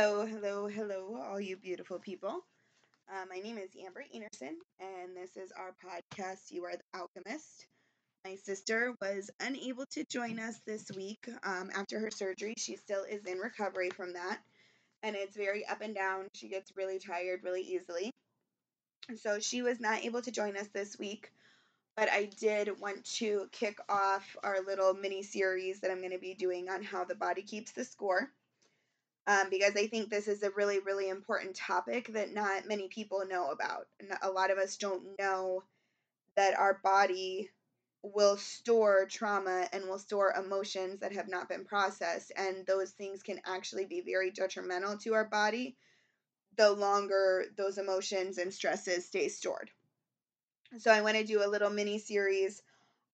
Hello, hello, hello, all you beautiful people. Uh, my name is Amber Enerson, and this is our podcast, You Are the Alchemist. My sister was unable to join us this week um, after her surgery. She still is in recovery from that, and it's very up and down. She gets really tired really easily. So she was not able to join us this week, but I did want to kick off our little mini series that I'm going to be doing on how the body keeps the score um, because I think this is a really, really important topic that not many people know about. And a lot of us don't know that our body will store trauma and will store emotions that have not been processed. And those things can actually be very detrimental to our body the longer those emotions and stresses stay stored. So, I want to do a little mini series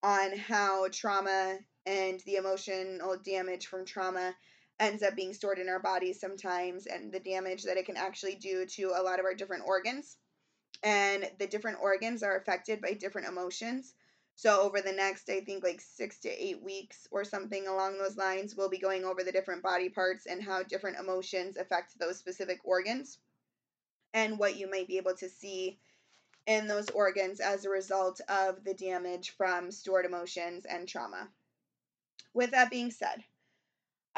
on how trauma and the emotional damage from trauma ends up being stored in our bodies sometimes and the damage that it can actually do to a lot of our different organs. And the different organs are affected by different emotions. So, over the next, I think, like six to eight weeks or something along those lines, we'll be going over the different body parts and how different emotions affect those specific organs and what you might be able to see in those organs as a result of the damage from stored emotions and trauma. With that being said,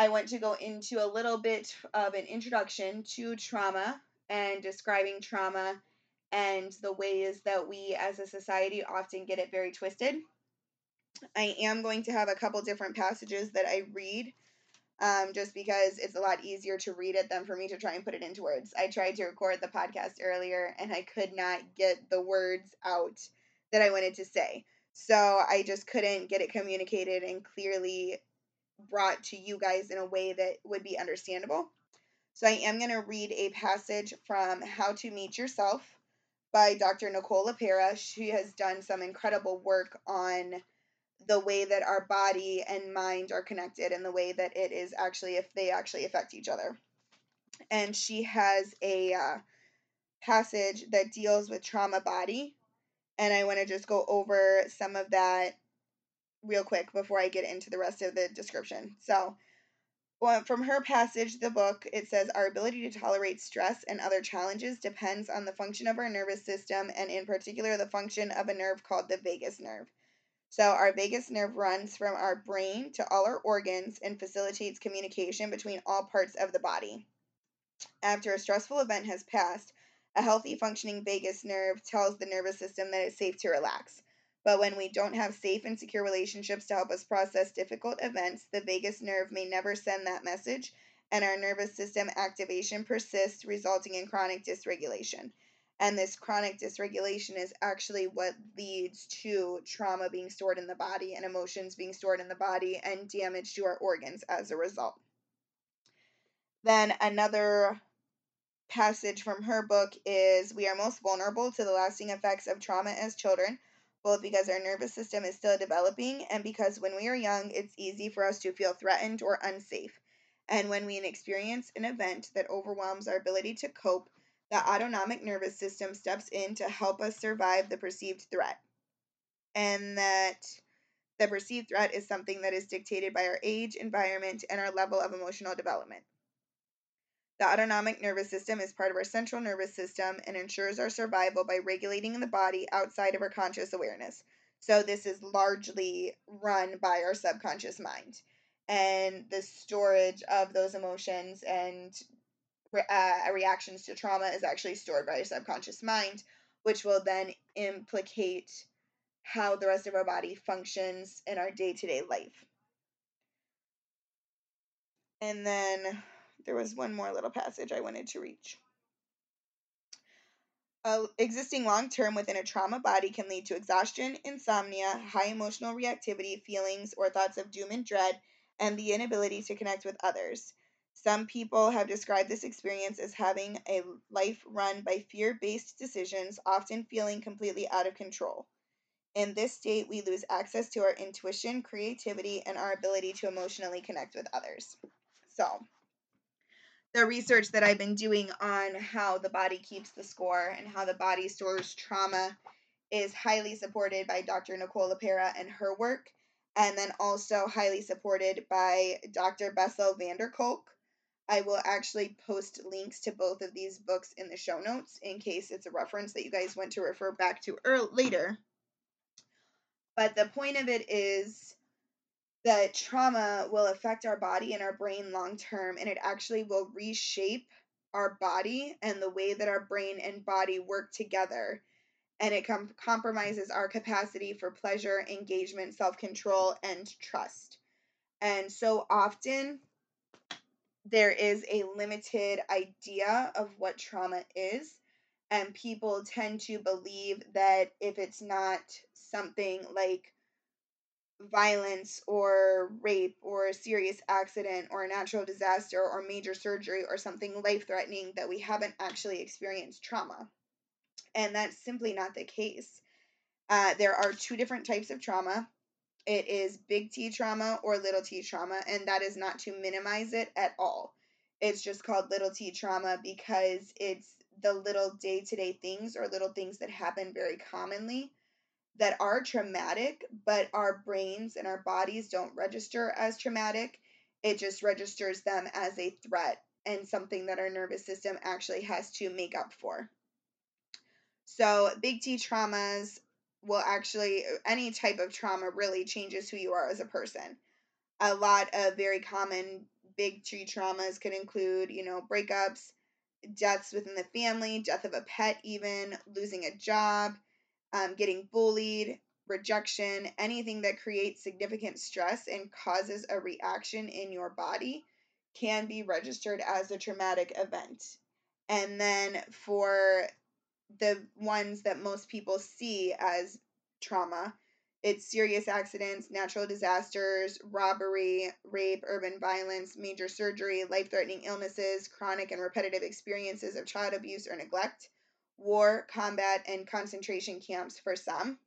I want to go into a little bit of an introduction to trauma and describing trauma and the ways that we as a society often get it very twisted. I am going to have a couple different passages that I read um, just because it's a lot easier to read it than for me to try and put it into words. I tried to record the podcast earlier and I could not get the words out that I wanted to say. So I just couldn't get it communicated and clearly brought to you guys in a way that would be understandable. So I am going to read a passage from How to Meet Yourself by Dr. Nicole LePera. She has done some incredible work on the way that our body and mind are connected and the way that it is actually if they actually affect each other. And she has a uh, passage that deals with trauma body and I want to just go over some of that real quick before I get into the rest of the description. So, well, from her passage, the book, it says our ability to tolerate stress and other challenges depends on the function of our nervous system, and in particular, the function of a nerve called the vagus nerve. So, our vagus nerve runs from our brain to all our organs and facilitates communication between all parts of the body. After a stressful event has passed, a healthy functioning vagus nerve tells the nervous system that it's safe to relax. But when we don't have safe and secure relationships to help us process difficult events, the vagus nerve may never send that message, and our nervous system activation persists, resulting in chronic dysregulation. And this chronic dysregulation is actually what leads to trauma being stored in the body and emotions being stored in the body and damage to our organs as a result. Then another passage from her book is We are most vulnerable to the lasting effects of trauma as children both because our nervous system is still developing and because when we are young, it's easy for us to feel threatened or unsafe. And when we experience an event that overwhelms our ability to cope, the autonomic nervous system steps in to help us survive the perceived threat. And that the perceived threat is something that is dictated by our age, environment, and our level of emotional development. The autonomic nervous system is part of our central nervous system and ensures our survival by regulating the body outside of our conscious awareness. So, this is largely run by our subconscious mind. And the storage of those emotions and uh, reactions to trauma is actually stored by our subconscious mind, which will then implicate how the rest of our body functions in our day to day life. And then there was one more little passage I wanted to reach. Uh, existing long term within a trauma body can lead to exhaustion, insomnia, high emotional reactivity, feelings or thoughts of doom and dread, and the inability to connect with others. Some people have described this experience as having a life run by fear based decisions, often feeling completely out of control. In this state, we lose access to our intuition, creativity, and our ability to emotionally connect with others. So, the research that I've been doing on how the body keeps the score and how the body stores trauma is highly supported by Dr. Nicole LePera and her work, and then also highly supported by Dr. Bessel van der Kolk. I will actually post links to both of these books in the show notes in case it's a reference that you guys want to refer back to later. But the point of it is that trauma will affect our body and our brain long term, and it actually will reshape our body and the way that our brain and body work together. And it com- compromises our capacity for pleasure, engagement, self control, and trust. And so often, there is a limited idea of what trauma is. And people tend to believe that if it's not something like violence or rape or a serious accident or a natural disaster or major surgery or something life threatening that we haven't actually experienced trauma. And that's simply not the case. Uh, there are two different types of trauma it is big T trauma or little t trauma, and that is not to minimize it at all. It's just called little t trauma because it's the little day to day things or little things that happen very commonly that are traumatic, but our brains and our bodies don't register as traumatic. It just registers them as a threat and something that our nervous system actually has to make up for. So, big T traumas will actually, any type of trauma really changes who you are as a person. A lot of very common big T traumas could include, you know, breakups, deaths within the family, death of a pet, even losing a job, um, getting bullied, rejection, anything that creates significant stress and causes a reaction in your body can be registered as a traumatic event. And then for the ones that most people see as trauma, it's serious accidents, natural disasters, robbery, rape, urban violence, major surgery, life threatening illnesses, chronic and repetitive experiences of child abuse or neglect, war, combat, and concentration camps for some.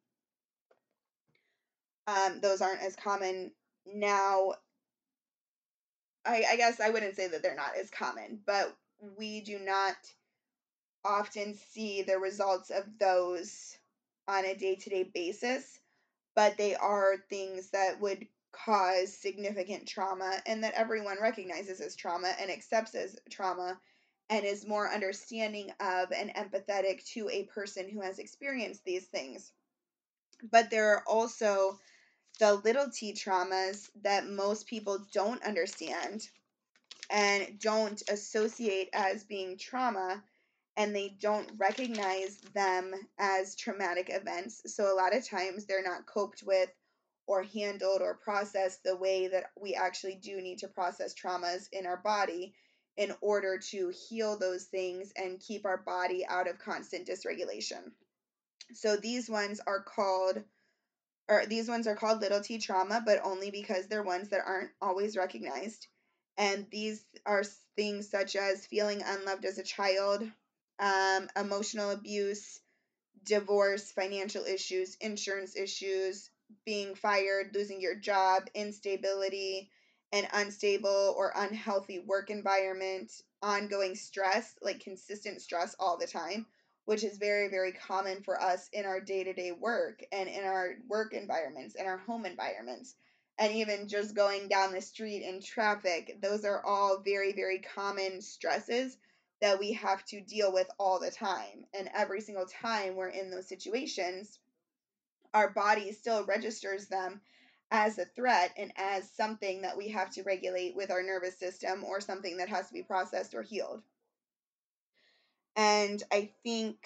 Um, those aren't as common now. I, I guess I wouldn't say that they're not as common, but we do not often see the results of those on a day to day basis, but they are things that would cause significant trauma and that everyone recognizes as trauma and accepts as trauma and is more understanding of and empathetic to a person who has experienced these things. But there are also the little t traumas that most people don't understand and don't associate as being trauma and they don't recognize them as traumatic events. So a lot of times they're not coped with or handled or processed the way that we actually do need to process traumas in our body in order to heal those things and keep our body out of constant dysregulation. So these ones are called or these ones are called little t trauma, but only because they're ones that aren't always recognized. And these are things such as feeling unloved as a child, um, emotional abuse, divorce, financial issues, insurance issues, being fired, losing your job, instability, an unstable or unhealthy work environment, ongoing stress, like consistent stress all the time, which is very, very common for us in our day to day work and in our work environments, in our home environments, and even just going down the street in traffic. Those are all very, very common stresses that we have to deal with all the time. And every single time we're in those situations, our body still registers them as a threat and as something that we have to regulate with our nervous system or something that has to be processed or healed. And I think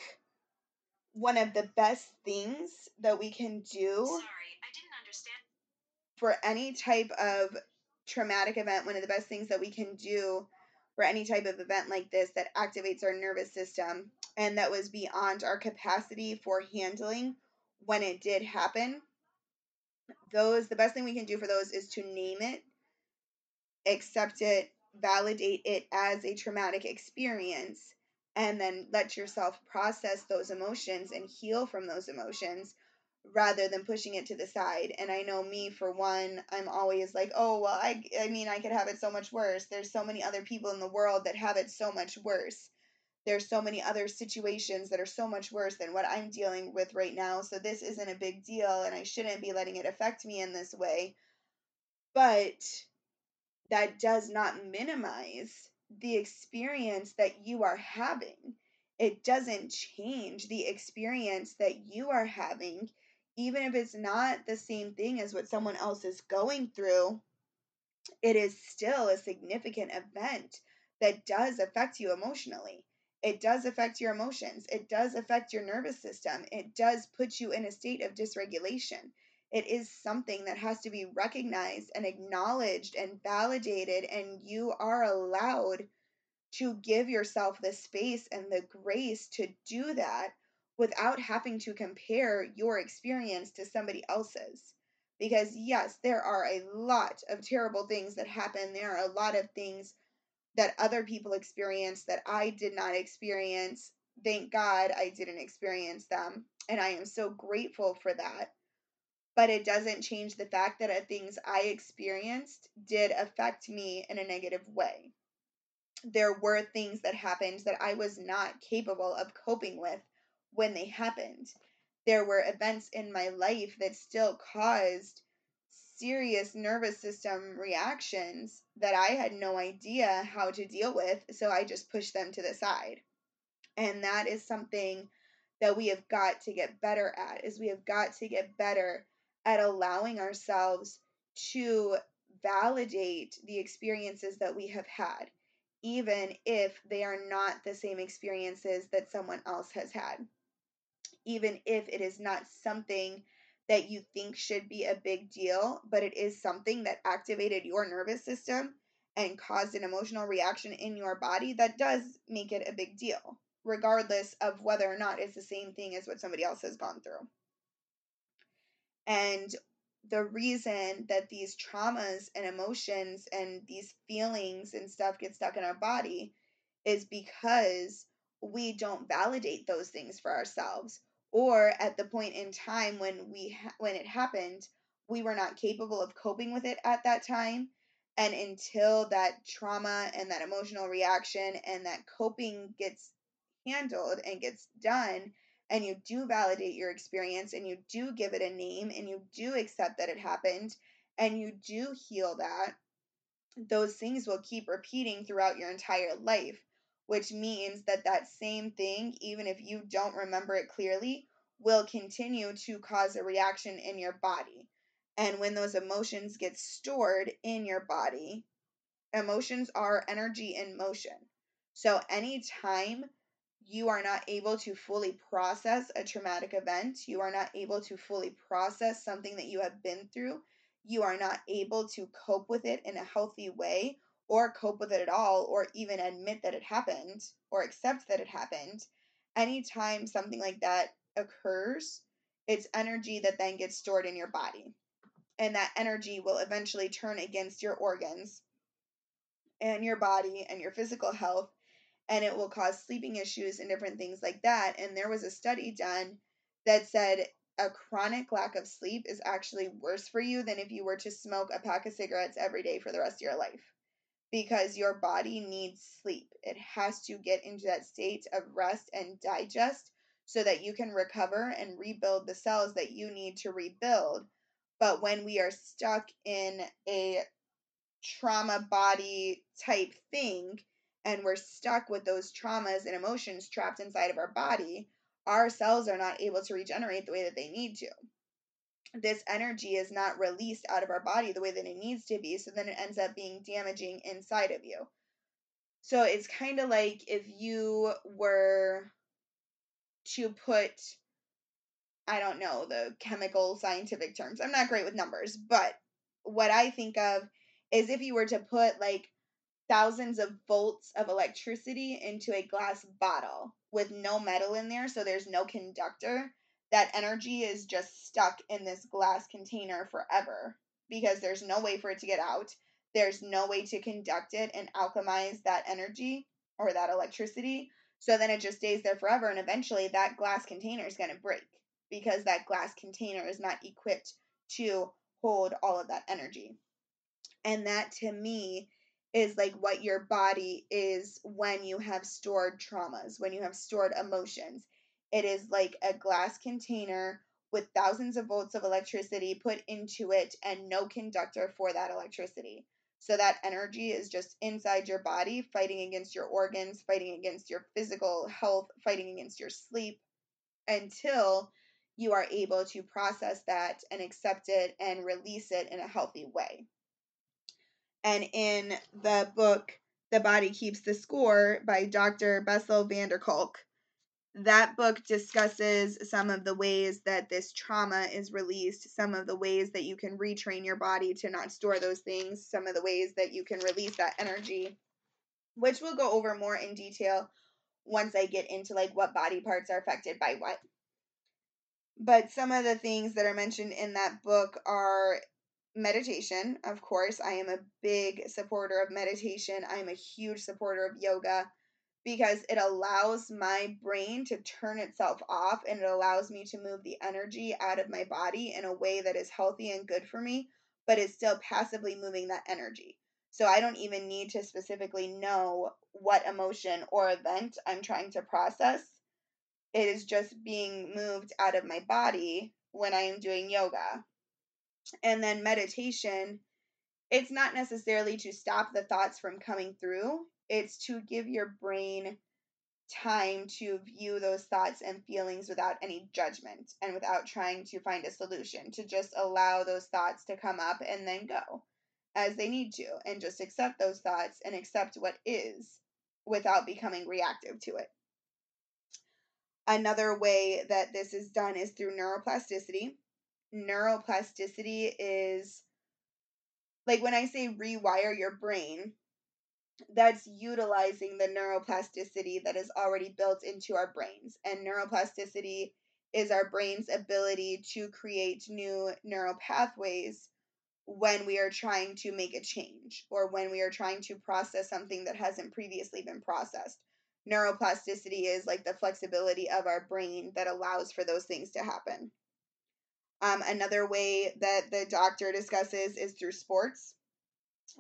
one of the best things that we can do Sorry, I didn't understand. for any type of traumatic event, one of the best things that we can do for any type of event like this that activates our nervous system and that was beyond our capacity for handling when it did happen. Those, the best thing we can do for those is to name it, accept it, validate it as a traumatic experience, and then let yourself process those emotions and heal from those emotions rather than pushing it to the side. And I know me for one, I'm always like, "Oh, well, I I mean, I could have it so much worse. There's so many other people in the world that have it so much worse. There's so many other situations that are so much worse than what I'm dealing with right now. So this isn't a big deal and I shouldn't be letting it affect me in this way." But that does not minimize the experience that you are having. It doesn't change the experience that you are having, even if it's not the same thing as what someone else is going through. It is still a significant event that does affect you emotionally. It does affect your emotions. It does affect your nervous system. It does put you in a state of dysregulation. It is something that has to be recognized and acknowledged and validated, and you are allowed to give yourself the space and the grace to do that without having to compare your experience to somebody else's. Because, yes, there are a lot of terrible things that happen. There are a lot of things that other people experienced that I did not experience. Thank God I didn't experience them. And I am so grateful for that. But it doesn't change the fact that things I experienced did affect me in a negative way. There were things that happened that I was not capable of coping with when they happened. There were events in my life that still caused serious nervous system reactions that I had no idea how to deal with, so I just pushed them to the side. And that is something that we have got to get better at is we have got to get better at allowing ourselves to validate the experiences that we have had even if they are not the same experiences that someone else has had even if it is not something that you think should be a big deal, but it is something that activated your nervous system and caused an emotional reaction in your body, that does make it a big deal, regardless of whether or not it's the same thing as what somebody else has gone through. And the reason that these traumas and emotions and these feelings and stuff get stuck in our body is because we don't validate those things for ourselves or at the point in time when we ha- when it happened we were not capable of coping with it at that time. And until that trauma and that emotional reaction and that coping gets handled and gets done and you do validate your experience and you do give it a name and you do accept that it happened and you do heal that those things will keep repeating throughout your entire life which means that that same thing, even if you don't remember it clearly, will continue to cause a reaction in your body. And when those emotions get stored in your body, emotions are energy in motion. So anytime you are not able to fully process a traumatic event, you are not able to fully process something that you have been through, you are not able to cope with it in a healthy way, or cope with it at all, or even admit that it happened, or accept that it happened, anytime something like that occurs, it's energy that then gets stored in your body. And that energy will eventually turn against your organs and your body and your physical health, and it will cause sleeping issues and different things like that. And there was a study done that said a chronic lack of sleep is actually worse for you than if you were to smoke a pack of cigarettes every day for the rest of your life because your body needs sleep. It has to get into that state of rest and digest so that you can recover and rebuild the cells that you need to rebuild. But when we are stuck in a trauma body type thing and we're stuck with those traumas and emotions trapped inside of our body, our cells are not able to regenerate the way that they need to this energy is not released out of our body the way that it needs to be. So then it ends up being damaging inside of you. So it's kind of like if you were to put, I don't know, the chemical scientific terms. I'm not great with numbers, but what I think of is if you were to put like thousands of volts of electricity into a glass bottle with no metal in there, so there's no conductor that energy is just stuck in this glass container forever because there's no way for it to get out. There's no way to conduct it and alchemize that energy or that electricity. So then it just stays there forever. And eventually that glass container is going to break because that glass container is not equipped to hold all of that energy. And that to me is like what your body is when you have stored traumas, when you have stored emotions. It is like a glass container with thousands of volts of electricity put into it and no conductor for that electricity. So that energy is just inside your body, fighting against your organs, fighting against your physical health, fighting against your sleep until you are able to process that and accept it and release it in a healthy way. And in the book, The Body Keeps the Score by Dr. Bessel van der Kolk, that book discusses some of the ways that this trauma is released, some of the ways that you can retrain your body to not store those things, some of the ways that you can release that energy, which we'll go over more in detail once I get into like what body parts are affected by what. But some of the things that are mentioned in that book are meditation. Of course, I am a big supporter of meditation. I am a huge supporter of yoga because it allows my brain to turn itself off and it allows me to move the energy out of my body in a way that is healthy and good for me, but is still passively moving that energy. So I don't even need to specifically know what emotion or event I'm trying to process. It is just being moved out of my body when I am doing yoga. And then meditation, it's not necessarily to stop the thoughts from coming through, it's to give your brain time to view those thoughts and feelings without any judgment and without trying to find a solution, to just allow those thoughts to come up and then go as they need to, and just accept those thoughts and accept what is without becoming reactive to it. Another way that this is done is through neuroplasticity. Neuroplasticity is like when I say rewire your brain, that's utilizing the neuroplasticity that is already built into our brains. And neuroplasticity is our brain's ability to create new neural pathways when we are trying to make a change or when we are trying to process something that hasn't previously been processed. Neuroplasticity is like the flexibility of our brain that allows for those things to happen. Um, another way that the doctor discusses is through sports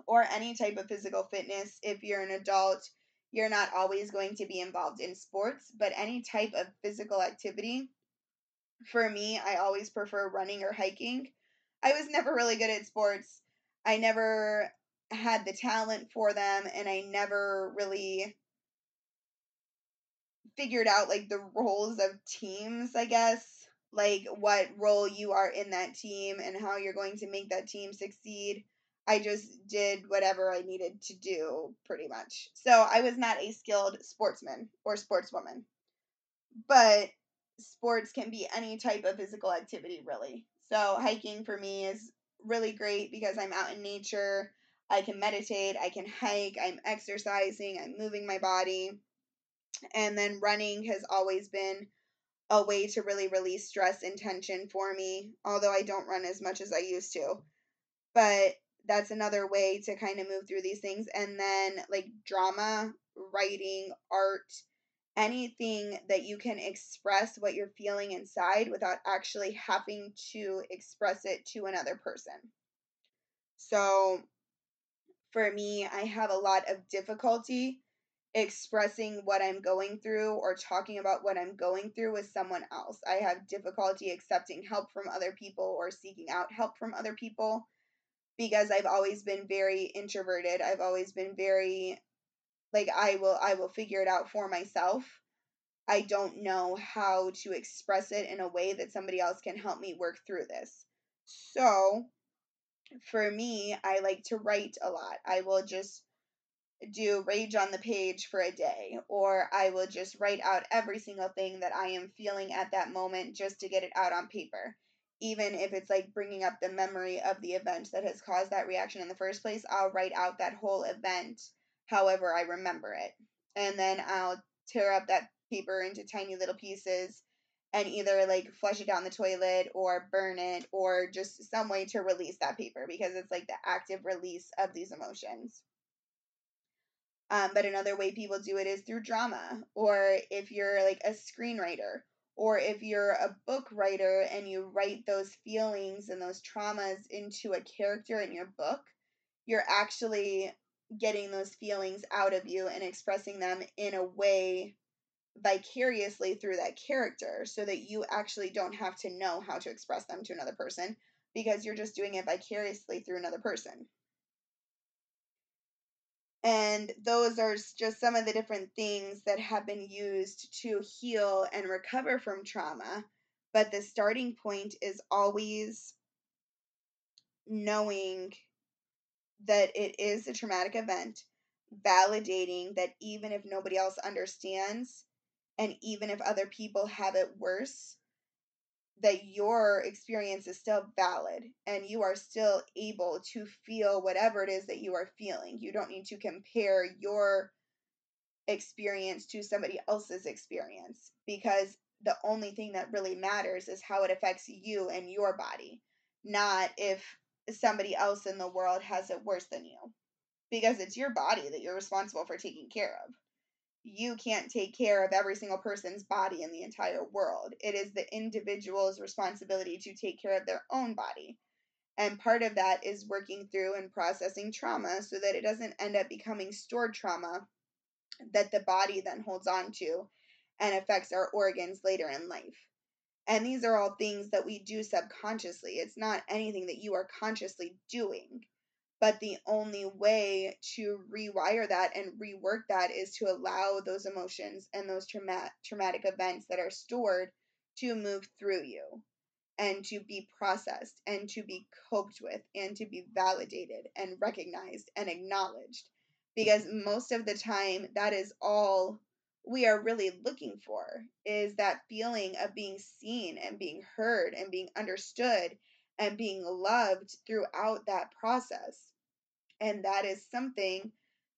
or any type of physical fitness. If you're an adult, you're not always going to be involved in sports, but any type of physical activity. For me, I always prefer running or hiking. I was never really good at sports. I never had the talent for them, and I never really figured out like the roles of teams, I guess. Like what role you are in that team and how you're going to make that team succeed. I just did whatever I needed to do, pretty much. So I was not a skilled sportsman or sportswoman. But sports can be any type of physical activity, really. So hiking for me is really great because I'm out in nature. I can meditate, I can hike, I'm exercising, I'm moving my body. And then running has always been a way to really release stress and tension for me, although I don't run as much as I used to. But that's another way to kind of move through these things. And then like drama, writing, art, anything that you can express what you're feeling inside without actually having to express it to another person. So for me, I have a lot of difficulty expressing what I'm going through or talking about what I'm going through with someone else. I have difficulty accepting help from other people or seeking out help from other people because I've always been very introverted. I've always been very like I will I will figure it out for myself. I don't know how to express it in a way that somebody else can help me work through this. So, for me, I like to write a lot. I will just do rage on the page for a day, or I will just write out every single thing that I am feeling at that moment just to get it out on paper even if it's like bringing up the memory of the event that has caused that reaction in the first place, I'll write out that whole event however I remember it. And then I'll tear up that paper into tiny little pieces and either like flush it down the toilet or burn it or just some way to release that paper because it's like the active release of these emotions. Um, but another way people do it is through drama, or if you're like a screenwriter, or if you're a book writer and you write those feelings and those traumas into a character in your book, you're actually getting those feelings out of you and expressing them in a way vicariously through that character so that you actually don't have to know how to express them to another person because you're just doing it vicariously through another person. And those are just some of the different things that have been used to heal and recover from trauma. But the starting point is always knowing that it is a traumatic event, validating that even if nobody else understands, and even if other people have it worse, that your experience is still valid and you are still able to feel whatever it is that you are feeling. You don't need to compare your experience to somebody else's experience because the only thing that really matters is how it affects you and your body, not if somebody else in the world has it worse than you. Because it's your body that you're responsible for taking care of you can't take care of every single person's body in the entire world. It is the individual's responsibility to take care of their own body. And part of that is working through and processing trauma so that it doesn't end up becoming stored trauma that the body then holds on to and affects our organs later in life. And these are all things that we do subconsciously. It's not anything that you are consciously doing. But the only way to rewire that and rework that is to allow those emotions and those trauma- traumatic events that are stored to move through you and to be processed and to be coped with and to be validated and recognized and acknowledged. Because most of the time, that is all we are really looking for is that feeling of being seen and being heard and being understood and being loved throughout that process. And that is something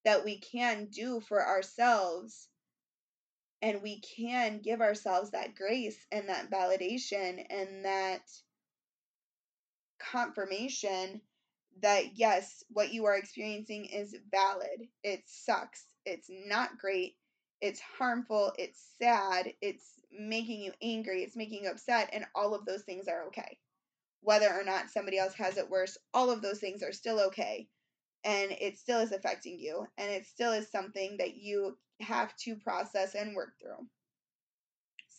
that we can do for ourselves. And we can give ourselves that grace and that validation and that confirmation that yes, what you are experiencing is valid. It sucks. It's not great. It's harmful. It's sad. It's making you angry. It's making you upset. And all of those things are okay whether or not somebody else has it worse, all of those things are still okay. And it still is affecting you. And it still is something that you have to process and work through.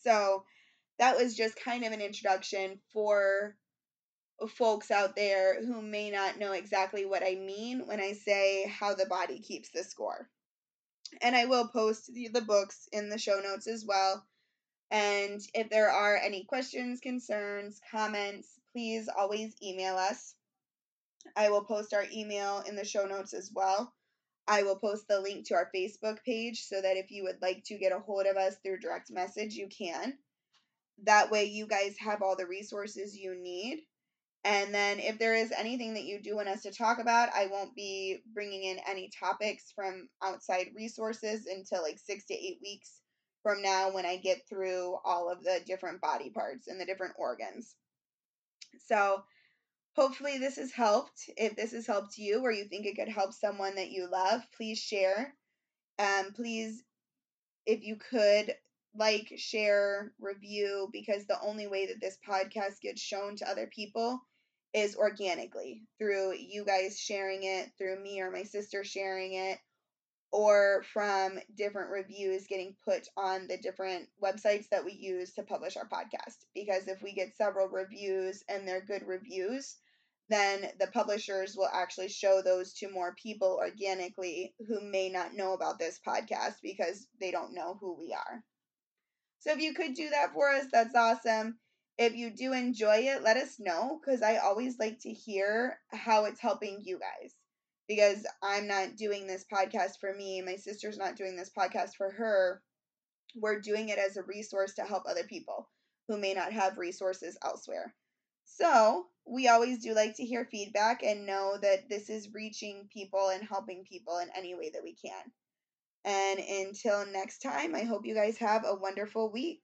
So that was just kind of an introduction for folks out there who may not know exactly what I mean when I say how the body keeps the score. And I will post the, the books in the show notes as well. And if there are any questions, concerns, comments, please always email us. I will post our email in the show notes as well. I will post the link to our Facebook page so that if you would like to get a hold of us through direct message, you can. That way, you guys have all the resources you need. And then, if there is anything that you do want us to talk about, I won't be bringing in any topics from outside resources until like six to eight weeks from now when I get through all of the different body parts and the different organs. So, hopefully, this has helped. If this has helped you or you think it could help someone that you love, please share. Um, please, if you could, like, share, review, because the only way that this podcast gets shown to other people is organically through you guys sharing it, through me or my sister sharing it, or from different reviews getting put on the different websites that we use to publish our podcast. Because if we get several reviews and they're good reviews, then the publishers will actually show those to more people organically who may not know about this podcast because they don't know who we are. So if you could do that for us, that's awesome. If you do enjoy it, let us know because I always like to hear how it's helping you guys because I'm not doing this podcast for me. My sister's not doing this podcast for her. We're doing it as a resource to help other people who may not have resources elsewhere. So, we always do like to hear feedback and know that this is reaching people and helping people in any way that we can. And until next time, I hope you guys have a wonderful week.